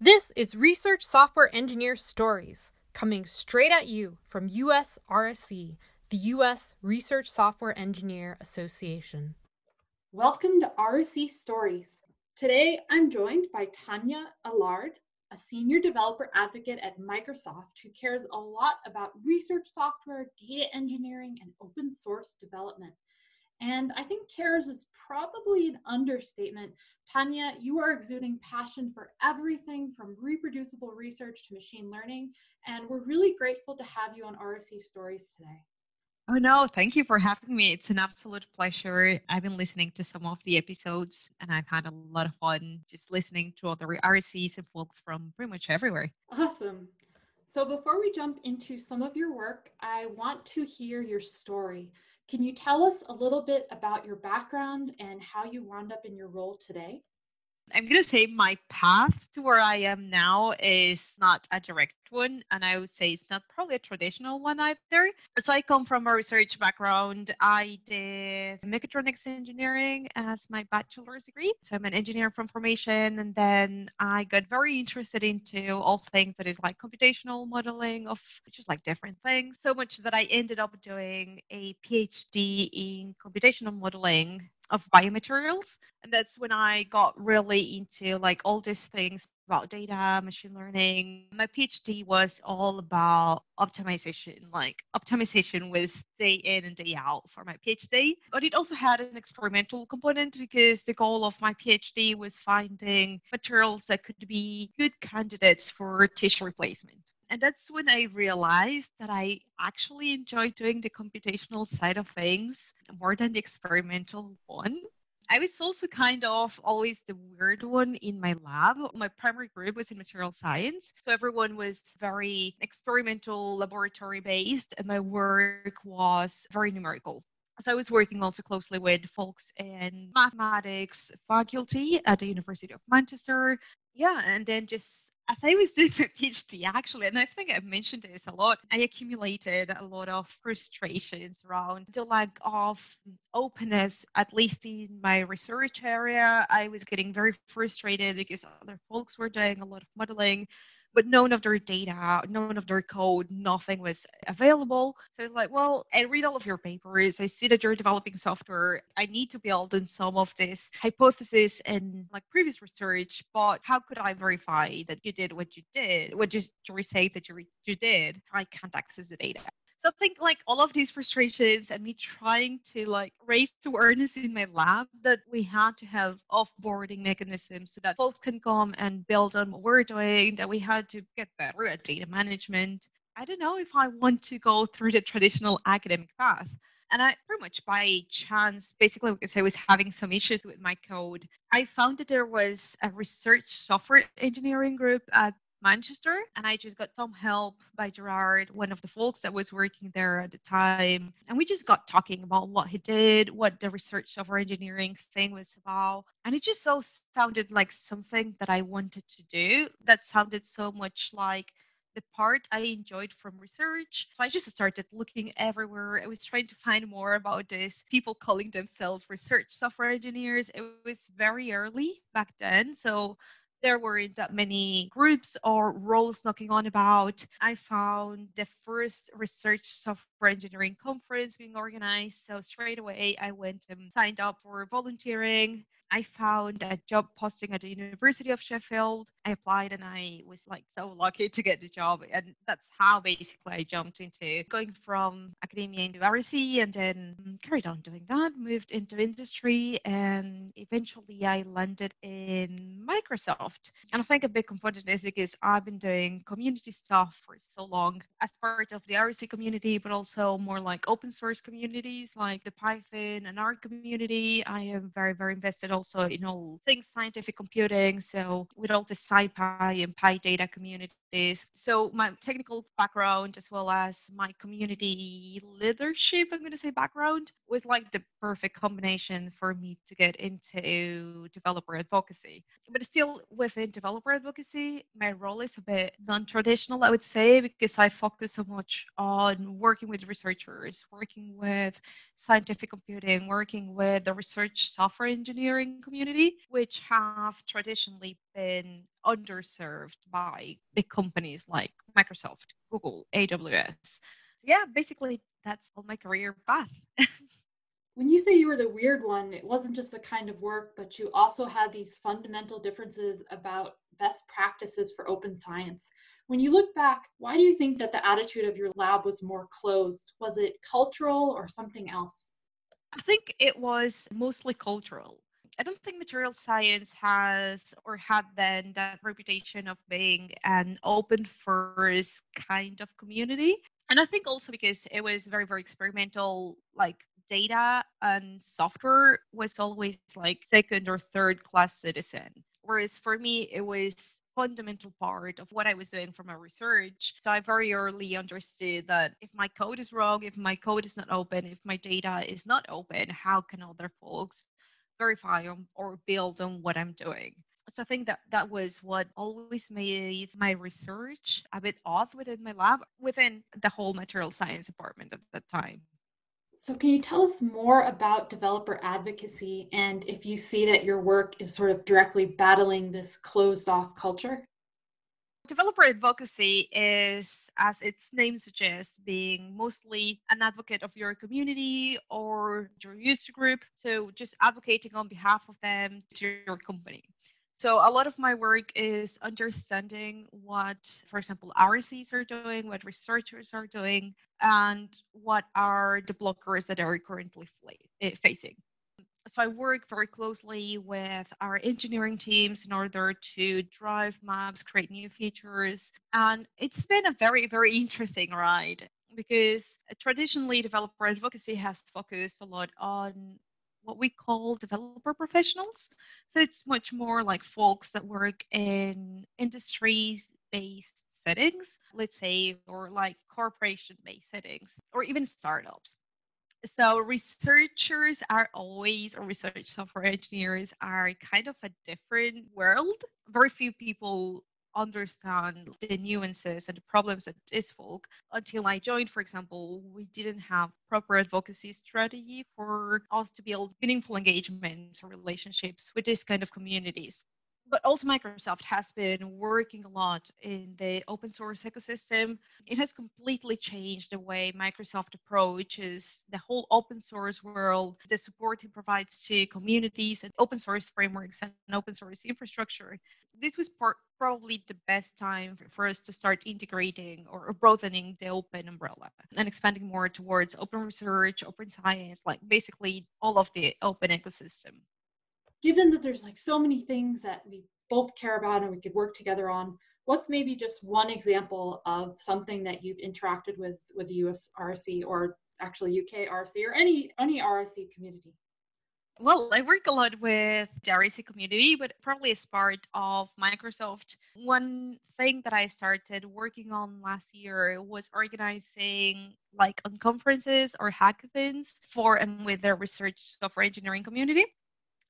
This is Research Software Engineer Stories, coming straight at you from US RSE, the US Research Software Engineer Association. Welcome to RSE Stories. Today I'm joined by Tania Allard, a senior developer advocate at Microsoft who cares a lot about research software, data engineering, and open source development. And I think cares is probably an understatement. Tania, you are exuding passion for everything from reproducible research to machine learning, and we're really grateful to have you on RSE Stories today. Oh no, thank you for having me. It's an absolute pleasure. I've been listening to some of the episodes and I've had a lot of fun just listening to other RSEs and folks from pretty much everywhere. Awesome. So before we jump into some of your work, I want to hear your story. Can you tell us a little bit about your background and how you wound up in your role today? I'm going to say my path to where I am now is not a direct one, and I would say it's not probably a traditional one either. So I come from a research background. I did mechatronics engineering as my bachelor's degree. So I'm an engineer from formation, and then I got very interested into all things that is like computational modeling of just like different things. So much that I ended up doing a PhD in computational modeling of biomaterials. And that's when i got really into like all these things about data machine learning. My phd was all about optimization like optimization was day in and day out for my phd but it also had an experimental component because the goal of my phd was finding materials that could be good candidates for tissue replacement and that's when I realized that I actually enjoy doing the computational side of things more than the experimental one. I was also kind of always the weird one in my lab. My primary group was in material science. So everyone was very experimental, laboratory based, and my work was very numerical. So I was working also closely with folks in mathematics faculty at the University of Manchester. Yeah, and then just as I was doing my PhD, actually, and I think I've mentioned this a lot, I accumulated a lot of frustrations around the lack of openness, at least in my research area. I was getting very frustrated because other folks were doing a lot of modeling but none of their data, none of their code, nothing was available. So it's like, well, I read all of your papers. I see that you're developing software. I need to build in some of this hypothesis and like previous research, but how could I verify that you did what you did? What you, you say that you, you did? I can't access the data. So I think like all of these frustrations and me trying to like raise awareness in my lab that we had to have offboarding mechanisms so that folks can come and build on what we're doing, that we had to get better at data management. I don't know if I want to go through the traditional academic path. And I pretty much by chance, basically because I was having some issues with my code, I found that there was a research software engineering group at Manchester, and I just got some help by Gerard, one of the folks that was working there at the time. And we just got talking about what he did, what the research software engineering thing was about. And it just so sounded like something that I wanted to do. That sounded so much like the part I enjoyed from research. So I just started looking everywhere. I was trying to find more about this. People calling themselves research software engineers. It was very early back then. So there weren't that many groups or roles knocking on about. I found the first research software engineering conference being organized. So straight away, I went and signed up for volunteering. I found a job posting at the University of Sheffield. I applied and I was like so lucky to get the job. And that's how basically I jumped into going from academia into RSE and then carried on doing that, moved into industry, and eventually I landed in Microsoft. And I think a big component is because I've been doing community stuff for so long as part of the RSE community, but also more like open source communities like the Python and R community. I am very, very invested also in all things scientific computing. So with all this SciPy and PyData communities. So my technical background as well as my community leadership, I'm going to say background, was like the perfect combination for me to get into developer advocacy. But still within developer advocacy, my role is a bit non-traditional, I would say, because I focus so much on working with researchers, working with scientific computing, working with the research software engineering community, which have traditionally been underserved by big companies like Microsoft, Google, AWS. So yeah, basically that's all my career path. when you say you were the weird one, it wasn't just the kind of work, but you also had these fundamental differences about best practices for open science. When you look back, why do you think that the attitude of your lab was more closed? Was it cultural or something else? I think it was mostly cultural. I don't think material science has or had then that reputation of being an open first kind of community. And I think also because it was very, very experimental, like data and software was always like second or third class citizen. Whereas for me, it was fundamental part of what I was doing for my research. So I very early understood that if my code is wrong, if my code is not open, if my data is not open, how can other folks verify on, or build on what I'm doing? So I think that that was what always made my research a bit odd within my lab, within the whole material science department at that time. So, can you tell us more about developer advocacy and if you see that your work is sort of directly battling this closed off culture? Developer advocacy is, as its name suggests, being mostly an advocate of your community or your user group. So, just advocating on behalf of them to your company. So a lot of my work is understanding what, for example, RSEs are doing, what researchers are doing, and what are the blockers that are currently eh, facing. So I work very closely with our engineering teams in order to drive maps, create new features, and it's been a very, very interesting ride because traditionally developer advocacy has focused a lot on what we call developer professionals. So it's much more like folks that work in industry based settings, let's say, or like corporation based settings, or even startups. So researchers are always, or research software engineers are kind of a different world. Very few people understand the nuances and the problems that is folk. Until I joined, for example, we didn't have proper advocacy strategy for us to build meaningful engagements or relationships with this kind of communities but also Microsoft has been working a lot in the open source ecosystem. It has completely changed the way Microsoft approaches the whole open source world, the support it provides to communities and open source frameworks and open source infrastructure. This was part, probably the best time for us to start integrating or broadening the open umbrella and expanding more towards open research, open science, like basically all of the open ecosystem given that there's like so many things that we both care about and we could work together on what's maybe just one example of something that you've interacted with with the us rse or actually uk rse or any any rse community well, I work a lot with the RSE community, but probably as part of Microsoft. One thing that I started working on last year was organizing like unconferences or hackathons for and with the research software engineering community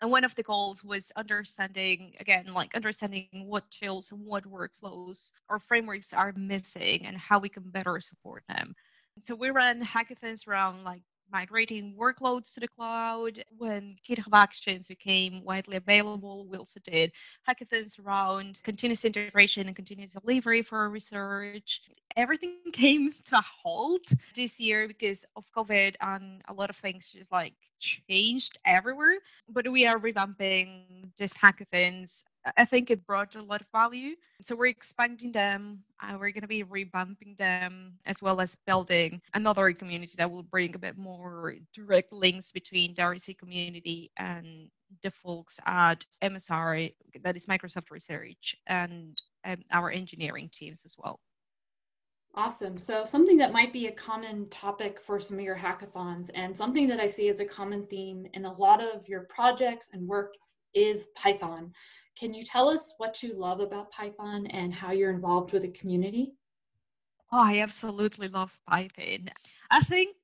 and one of the goals was understanding again like understanding what tools and what workflows or frameworks are missing and how we can better support them. So we ran hackathons around like migrating workloads to the cloud. When GitHub Actions became widely available, we also did hackathons around continuous integration and continuous delivery for research. Everything came to a halt this year because of COVID and a lot of things just like changed everywhere. But we are revamping these hackathons I think it brought a lot of value. So we're expanding them. Uh, we're going to be revamping them as well as building another community that will bring a bit more direct links between the RSE community and the folks at MSR, that is Microsoft Research, and um, our engineering teams as well. Awesome. So, something that might be a common topic for some of your hackathons, and something that I see as a common theme in a lot of your projects and work is Python. Can you tell us what you love about Python and how you're involved with the community? Oh, I absolutely love Python. I think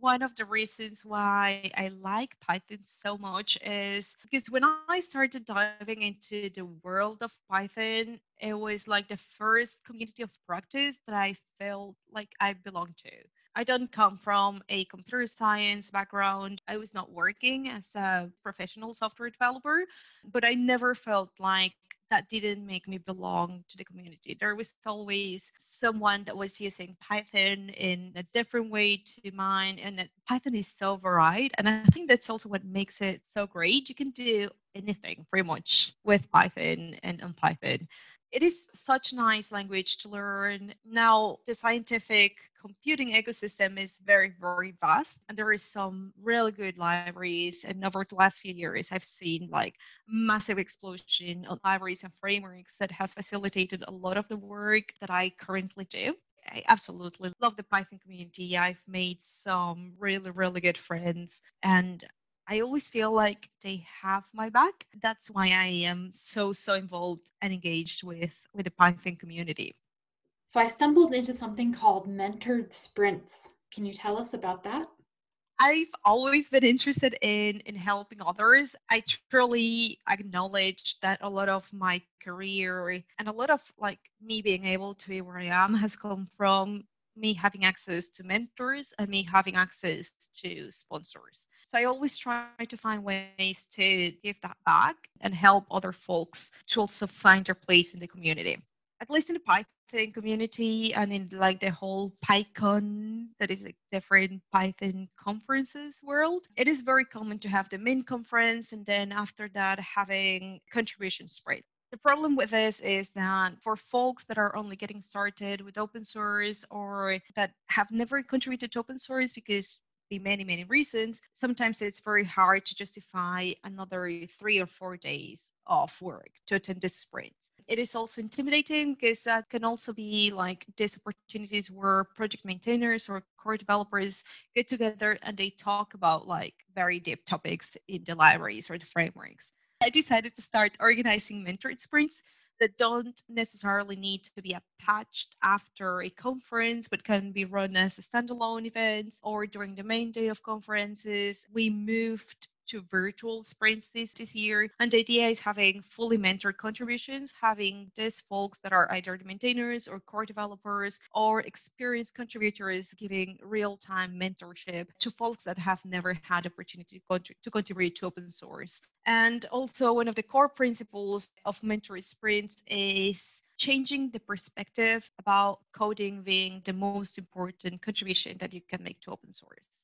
one of the reasons why I like Python so much is because when I started diving into the world of Python, it was like the first community of practice that I felt like I belonged to. I don't come from a computer science background. I was not working as a professional software developer, but I never felt like that didn't make me belong to the community. There was always someone that was using Python in a different way to mine, and Python is so varied. And I think that's also what makes it so great. You can do anything pretty much with Python and on Python it is such nice language to learn. Now, the scientific computing ecosystem is very, very vast, and there is some really good libraries. And over the last few years, I've seen like massive explosion of libraries and frameworks that has facilitated a lot of the work that I currently do. I absolutely love the Python community. I've made some really, really good friends, and I always feel like they have my back. That's why I am so so involved and engaged with with the Python community. So I stumbled into something called mentored sprints. Can you tell us about that? I've always been interested in in helping others. I truly acknowledge that a lot of my career and a lot of like me being able to be where I am has come from me having access to mentors and me having access to sponsors. So I always try to find ways to give that back and help other folks to also find their place in the community. At least in the Python community and in like the whole PyCon, that is like different Python conferences world, it is very common to have the main conference and then after that having contribution sprints. The problem with this is that for folks that are only getting started with open source or that have never contributed to open source because be many, many reasons, sometimes it's very hard to justify another three or four days of work to attend this sprint. It is also intimidating because that can also be like these opportunities where project maintainers or core developers get together and they talk about like very deep topics in the libraries or the frameworks. I decided to start organizing mentored sprints that don't necessarily need to be attached after a conference, but can be run as a standalone events or during the main day of conferences. We moved to virtual sprints this, this year. And the idea is having fully mentored contributions, having these folks that are either the maintainers or core developers or experienced contributors giving real-time mentorship to folks that have never had opportunity to, to contribute to open source. And also one of the core principles of mentored sprints is changing the perspective about coding being the most important contribution that you can make to open source.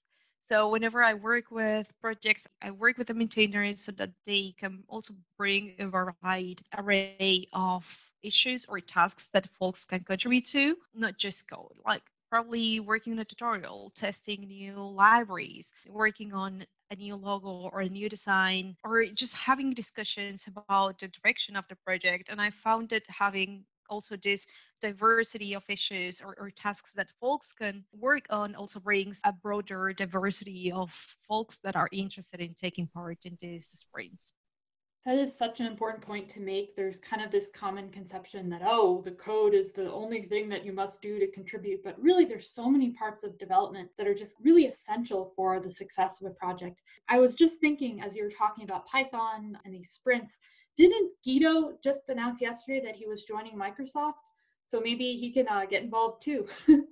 So whenever I work with projects, I work with the maintainers so that they can also bring a varied array of issues or tasks that folks can contribute to, not just code. Like probably working on a tutorial, testing new libraries, working on a new logo or a new design, or just having discussions about the direction of the project. And I found that having also this diversity of issues or, or, tasks that folks can work on also brings a broader diversity of folks that are interested in taking part in these sprints. That is such an important point to make. There's kind of this common conception that, oh, the code is the only thing that you must do to contribute. But really, there's so many parts of development that are just really essential for the success of a project. I was just thinking as you were talking about Python and these sprints, didn't Guido just announce yesterday that he was joining Microsoft? So maybe he can uh, get involved too.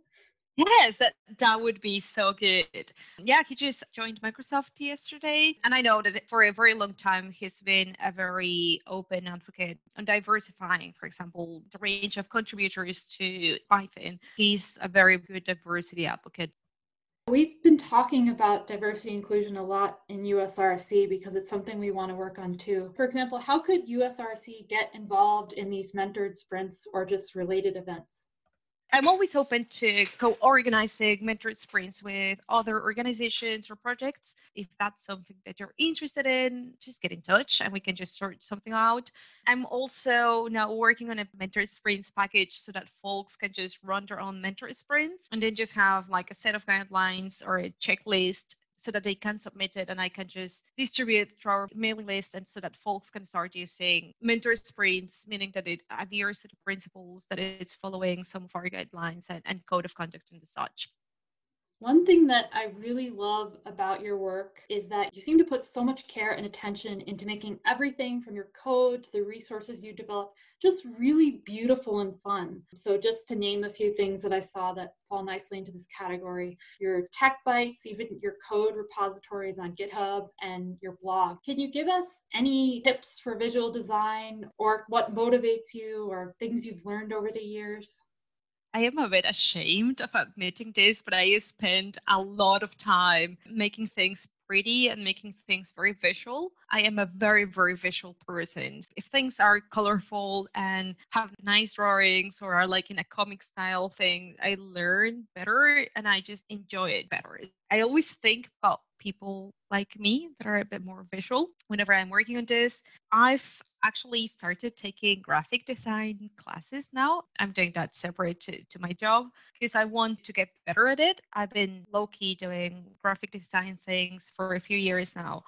Yes, that, that would be so good. Yeah, he just joined Microsoft yesterday. And I know that for a very long time, he's been a very open advocate on diversifying, for example, the range of contributors to Python. He's a very good diversity advocate. We've been talking about diversity inclusion a lot in US RSE because it's something we want to work on too. For example, how could US RSE get involved in these mentored sprints or just related events? I'm always open to co-organizing mentored sprints with other organizations or projects. If that's something that you're interested in, just get in touch and we can just sort something out. I'm also now working on a mentor sprints package so that folks can just run their own mentor sprints and then just have like a set of guidelines or a checklist so that they can submit it and I can just distribute through our mailing list and so that folks can start using mentor sprints, meaning that it adheres to the principles, that it's following some of our guidelines and, and code of conduct and the such. One thing that I really love about your work is that you seem to put so much care and attention into making everything from your code to the resources you develop just really beautiful and fun. So, just to name a few things that I saw that fall nicely into this category your tech bites, even your code repositories on GitHub, and your blog. Can you give us any tips for visual design or what motivates you or things you've learned over the years? I am a bit ashamed of admitting this, but I spend a lot of time making things pretty and making things very visual. I am a very, very visual person. If things are colorful and have nice drawings or are like in a comic style thing, I learn better and I just enjoy it better. I always think about people like me that are a bit more visual whenever I'm working on this. I've actually started taking graphic design classes now. I'm doing that separate to, to my job because I want to get better at it. I've been low key doing graphic design things for a few years now.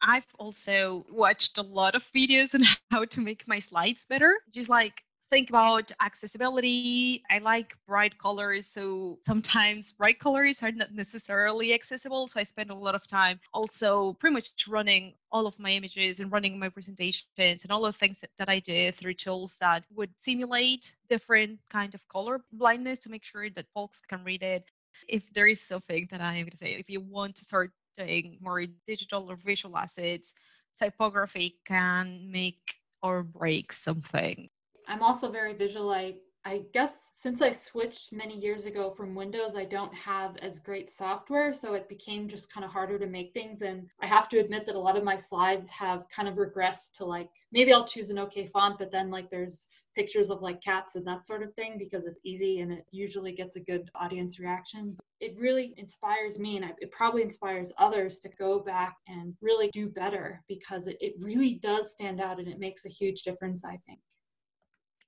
I've also watched a lot of videos on how to make my slides better, just like think about accessibility. I like bright colors, so sometimes bright colors are not necessarily accessible. So I spend a lot of time also pretty much running all of my images and running my presentations and all the things that, that I do through tools that would simulate different kind of color blindness to make sure that folks can read it. If there is something that I am going to say, if you want to start doing more digital or visual assets, typography can make or break something. I'm also very visual. I, I guess since I switched many years ago from Windows, I don't have as great software. So it became just kind of harder to make things. And I have to admit that a lot of my slides have kind of regressed to like, maybe I'll choose an okay font, but then like there's pictures of like cats and that sort of thing because it's easy and it usually gets a good audience reaction. It really inspires me and it probably inspires others to go back and really do better because it, it really does stand out and it makes a huge difference, I think.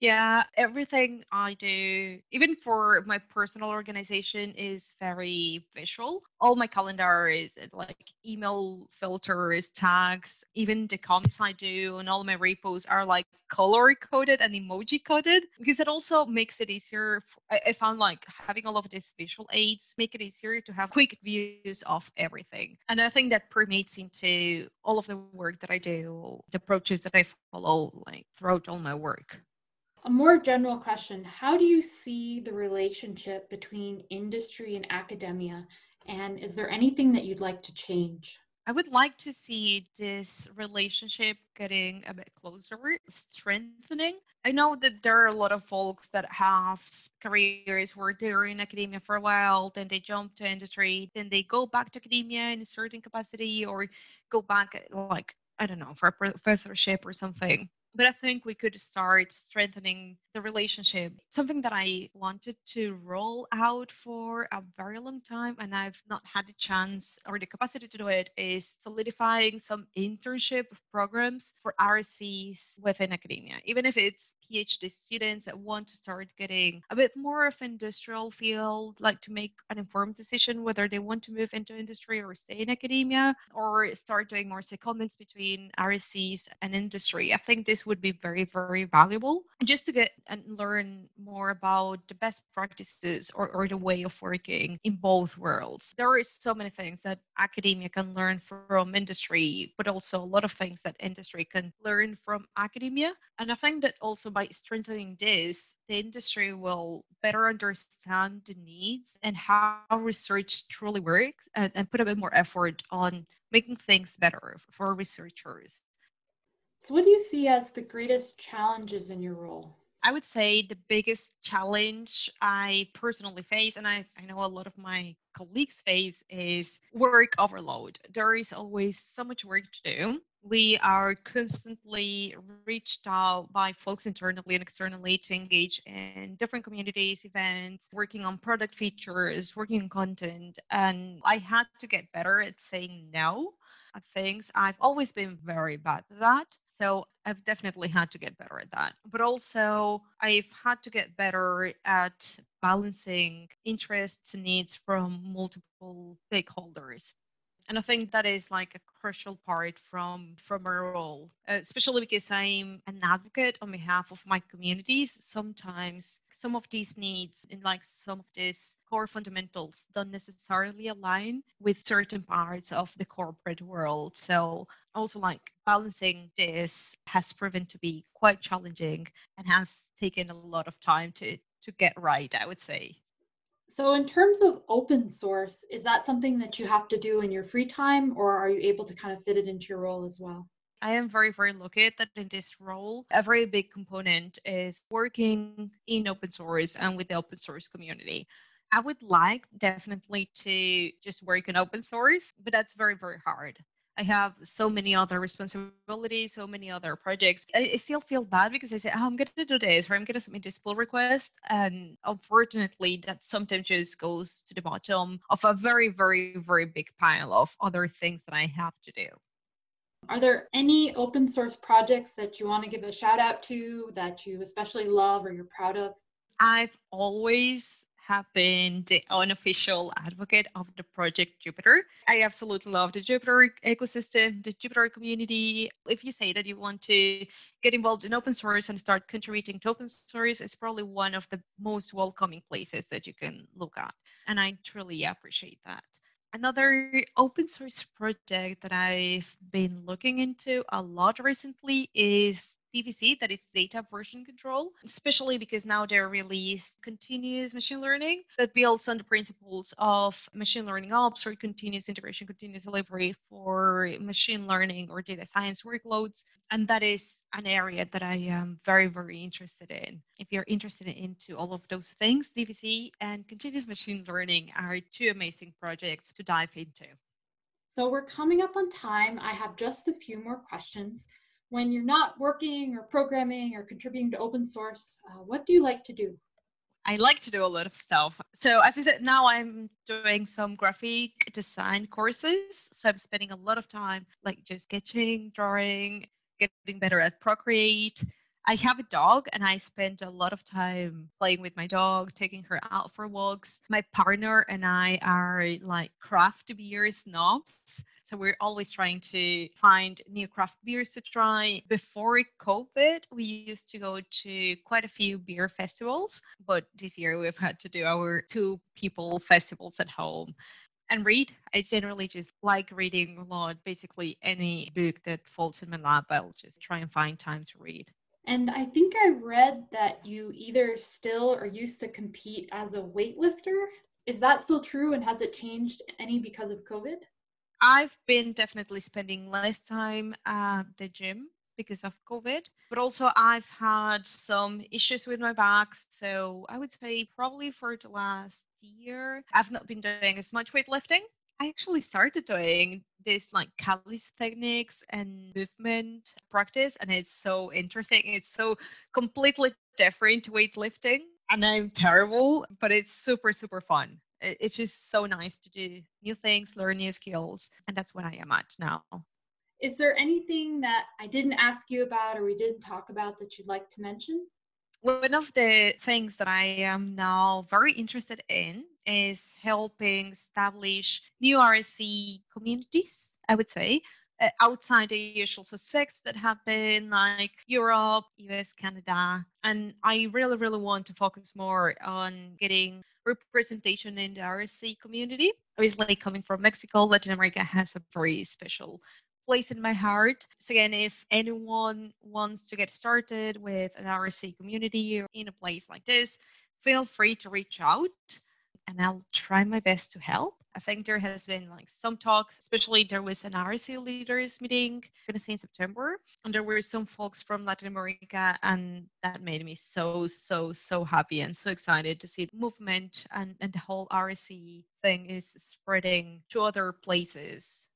Yeah, everything I do, even for my personal organization, is very visual. All my calendar is uh, like email filters, tags, even the comments I do and all my repos are like color coded and emoji coded because it also makes it easier. For, I, I found like having all of these visual aids make it easier to have quick views of everything. And I think that permeates into all of the work that I do, the approaches that I follow like throughout all my work. A more general question How do you see the relationship between industry and academia? And is there anything that you'd like to change? I would like to see this relationship getting a bit closer, strengthening. I know that there are a lot of folks that have careers where they're in academia for a while, then they jump to industry, then they go back to academia in a certain capacity or go back, like, I don't know, for a professorship or something but I think we could start strengthening the relationship. Something that I wanted to roll out for a very long time, and I've not had the chance or the capacity to do it, is solidifying some internship programs for RSEs within academia, even if it's PhD students that want to start getting a bit more of industrial field, like to make an informed decision whether they want to move into industry or stay in academia, or start doing more secondments between RSEs and industry. I think this would be very, very valuable and just to get and learn more about the best practices or, or the way of working in both worlds. There is so many things that academia can learn from industry, but also a lot of things that industry can learn from academia. And I think that also by strengthening this, the industry will better understand the needs and how research truly works and, and put a bit more effort on making things better for researchers. So, what do you see as the greatest challenges in your role? I would say the biggest challenge I personally face, and I, I know a lot of my colleagues face, is work overload. There is always so much work to do we are constantly reached out by folks internally and externally to engage in different communities, events, working on product features, working on content. And I had to get better at saying no at things. I've always been very bad at that. So I've definitely had to get better at that. But also, I've had to get better at balancing interests and needs from multiple stakeholders and i think that is like a crucial part from from our role uh, especially because i'm an advocate on behalf of my communities. Sometimes some of these needs and like some of these core fundamentals don't necessarily align with certain parts of the corporate world. So also like balancing this has proven to be quite challenging and has taken a lot of time to to get right i would say so, in terms of open source, is that something that you have to do in your free time, or are you able to kind of fit it into your role as well? I am very, very lucky that in this role, a very big component is working in open source and with the open source community. I would like definitely to just work in open source, but that's very, very hard. I have so many other responsibilities, so many other projects. I, I still feel bad because I say, oh, I'm going to do this or I'm going to submit this pull request. And unfortunately, that sometimes just goes to the bottom of a very, very, very big pile of other things that I have to do. Are there any open source projects that you want to give a shout out to that you especially love or you're proud of? I've always have been the unofficial advocate of the project Jupyter. I absolutely love the Jupyter ecosystem, the Jupyter community. If you say that you want to get involved in open source and start contributing to open source, it's probably one of the most welcoming places that you can look at. And I truly appreciate that. Another open source project that I've been looking into a lot recently is DVC, that is data version control, especially because now they're released continuous machine learning that builds on the principles of machine learning ops or continuous integration, continuous delivery for machine learning or data science workloads. And that is an area that I am very, very interested in. If you're interested into all of those things, DVC and continuous machine learning are two amazing projects to dive into. So we're coming up on time. I have just a few more questions when you're not working or programming or contributing to open source, uh, what do you like to do? I like to do a lot of stuff. So as I said, now I'm doing some graphic design courses. So I'm spending a lot of time like just sketching, drawing, getting better at Procreate. I have a dog and I spend a lot of time playing with my dog, taking her out for walks. My partner and I are like craft beer snobs. So we're always trying to find new craft beers to try. Before COVID, we used to go to quite a few beer festivals, but this year we've had to do our two people festivals at home and read. I generally just like reading a lot. Basically, any book that falls in my lap, I'll just try and find time to read. And I think I read that you either still or used to compete as a weightlifter. Is that still true? And has it changed any because of COVID? I've been definitely spending less time at the gym because of COVID, but also I've had some issues with my back. So I would say probably for the last year, I've not been doing as much weightlifting. I actually started doing this like calisthenics and movement practice, and it's so interesting. It's so completely different to weightlifting, and I'm terrible, but it's super, super fun it's just so nice to do new things, learn new skills, and that's what I am at now. Is there anything that I didn't ask you about or we didn't talk about that you'd like to mention? One of the things that I am now very interested in is helping establish new RSE communities, I would say, uh, outside the usual suspects that have been like Europe, US, Canada. And I really, really want to focus more on getting representation in the RSE community. Obviously, coming from Mexico, Latin America has a very special place in my heart. So again, if anyone wants to get started with an RSE community in a place like this, feel free to reach out and I'll try my best to help. I think there has been like some talks, especially there was an RSE leaders meeting, gonna say in September, and there were some folks from Latin America, and that made me so, so, so happy and so excited to see the movement and, and the whole RSE thing is spreading to other places.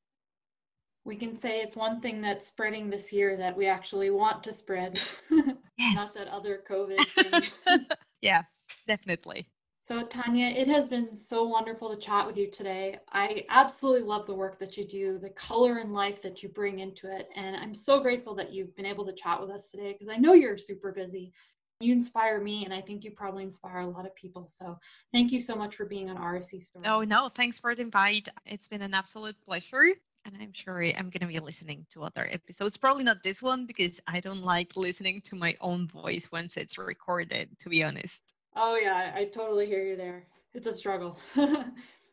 We can say it's one thing that's spreading this year that we actually want to spread, yes. not that other COVID yeah, definitely. So, Tania, it has been so wonderful to chat with you today. I absolutely love the work that you do, the color and life that you bring into it. And I'm so grateful that you've been able to chat with us today because I know you're super busy. You inspire me, and I think you probably inspire a lot of people. So thank you so much for being on RSE Stories. Oh, no, thanks for the invite. It's been an absolute pleasure. And I'm sure I'm going to be listening to other episodes. Probably not this one because I don't like listening to my own voice once it's recorded, to be honest. Oh, yeah, I totally hear you there. It's a struggle.